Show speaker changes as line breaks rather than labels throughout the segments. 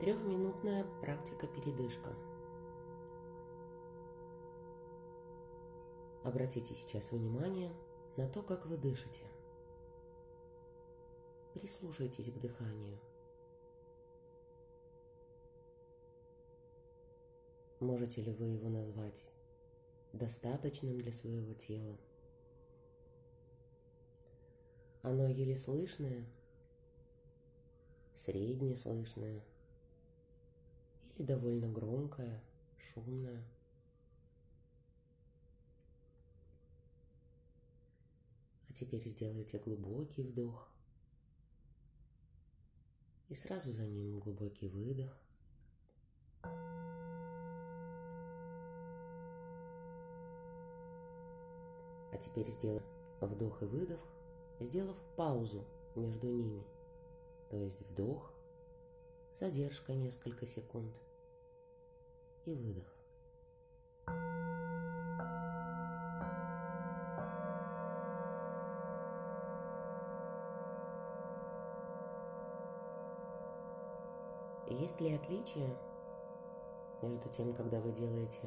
Трехминутная практика-передышка. Обратите сейчас внимание на то, как вы дышите. Прислушайтесь к дыханию. Можете ли вы его назвать достаточным для своего тела? Оно еле слышное, средне слышное или довольно громкое, шумное. А теперь сделайте глубокий вдох и сразу за ним глубокий выдох. А теперь сделаем вдох и выдох, сделав паузу между ними. То есть вдох, задержка несколько секунд и выдох. Есть ли отличия между тем, когда вы делаете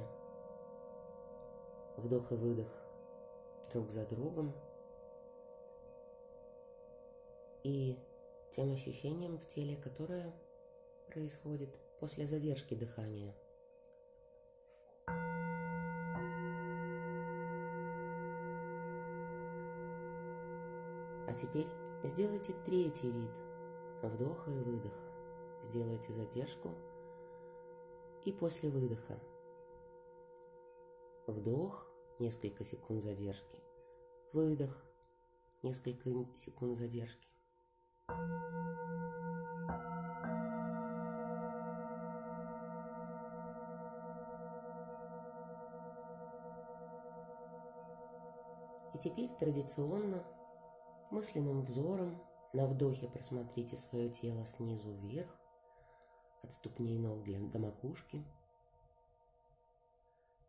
вдох и выдох друг за другом и тем ощущением в теле, которое происходит после задержки дыхания. А теперь сделайте третий вид вдоха и выдоха. Сделайте задержку и после выдоха. Вдох, несколько секунд задержки. Выдох, несколько секунд задержки. И теперь традиционно мысленным взором на вдохе просмотрите свое тело снизу вверх, от ступней ног до макушки,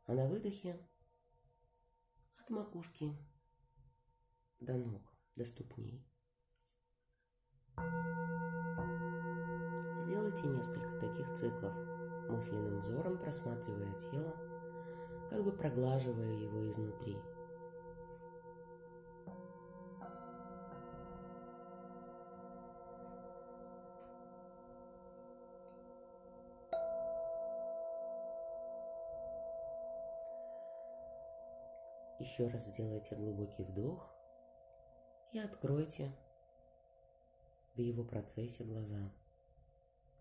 а на выдохе от макушки до ног, до ступней. Сделайте несколько таких циклов, мысленным взором просматривая тело, как бы проглаживая его изнутри. Еще раз сделайте глубокий вдох и откройте в его процессе глаза.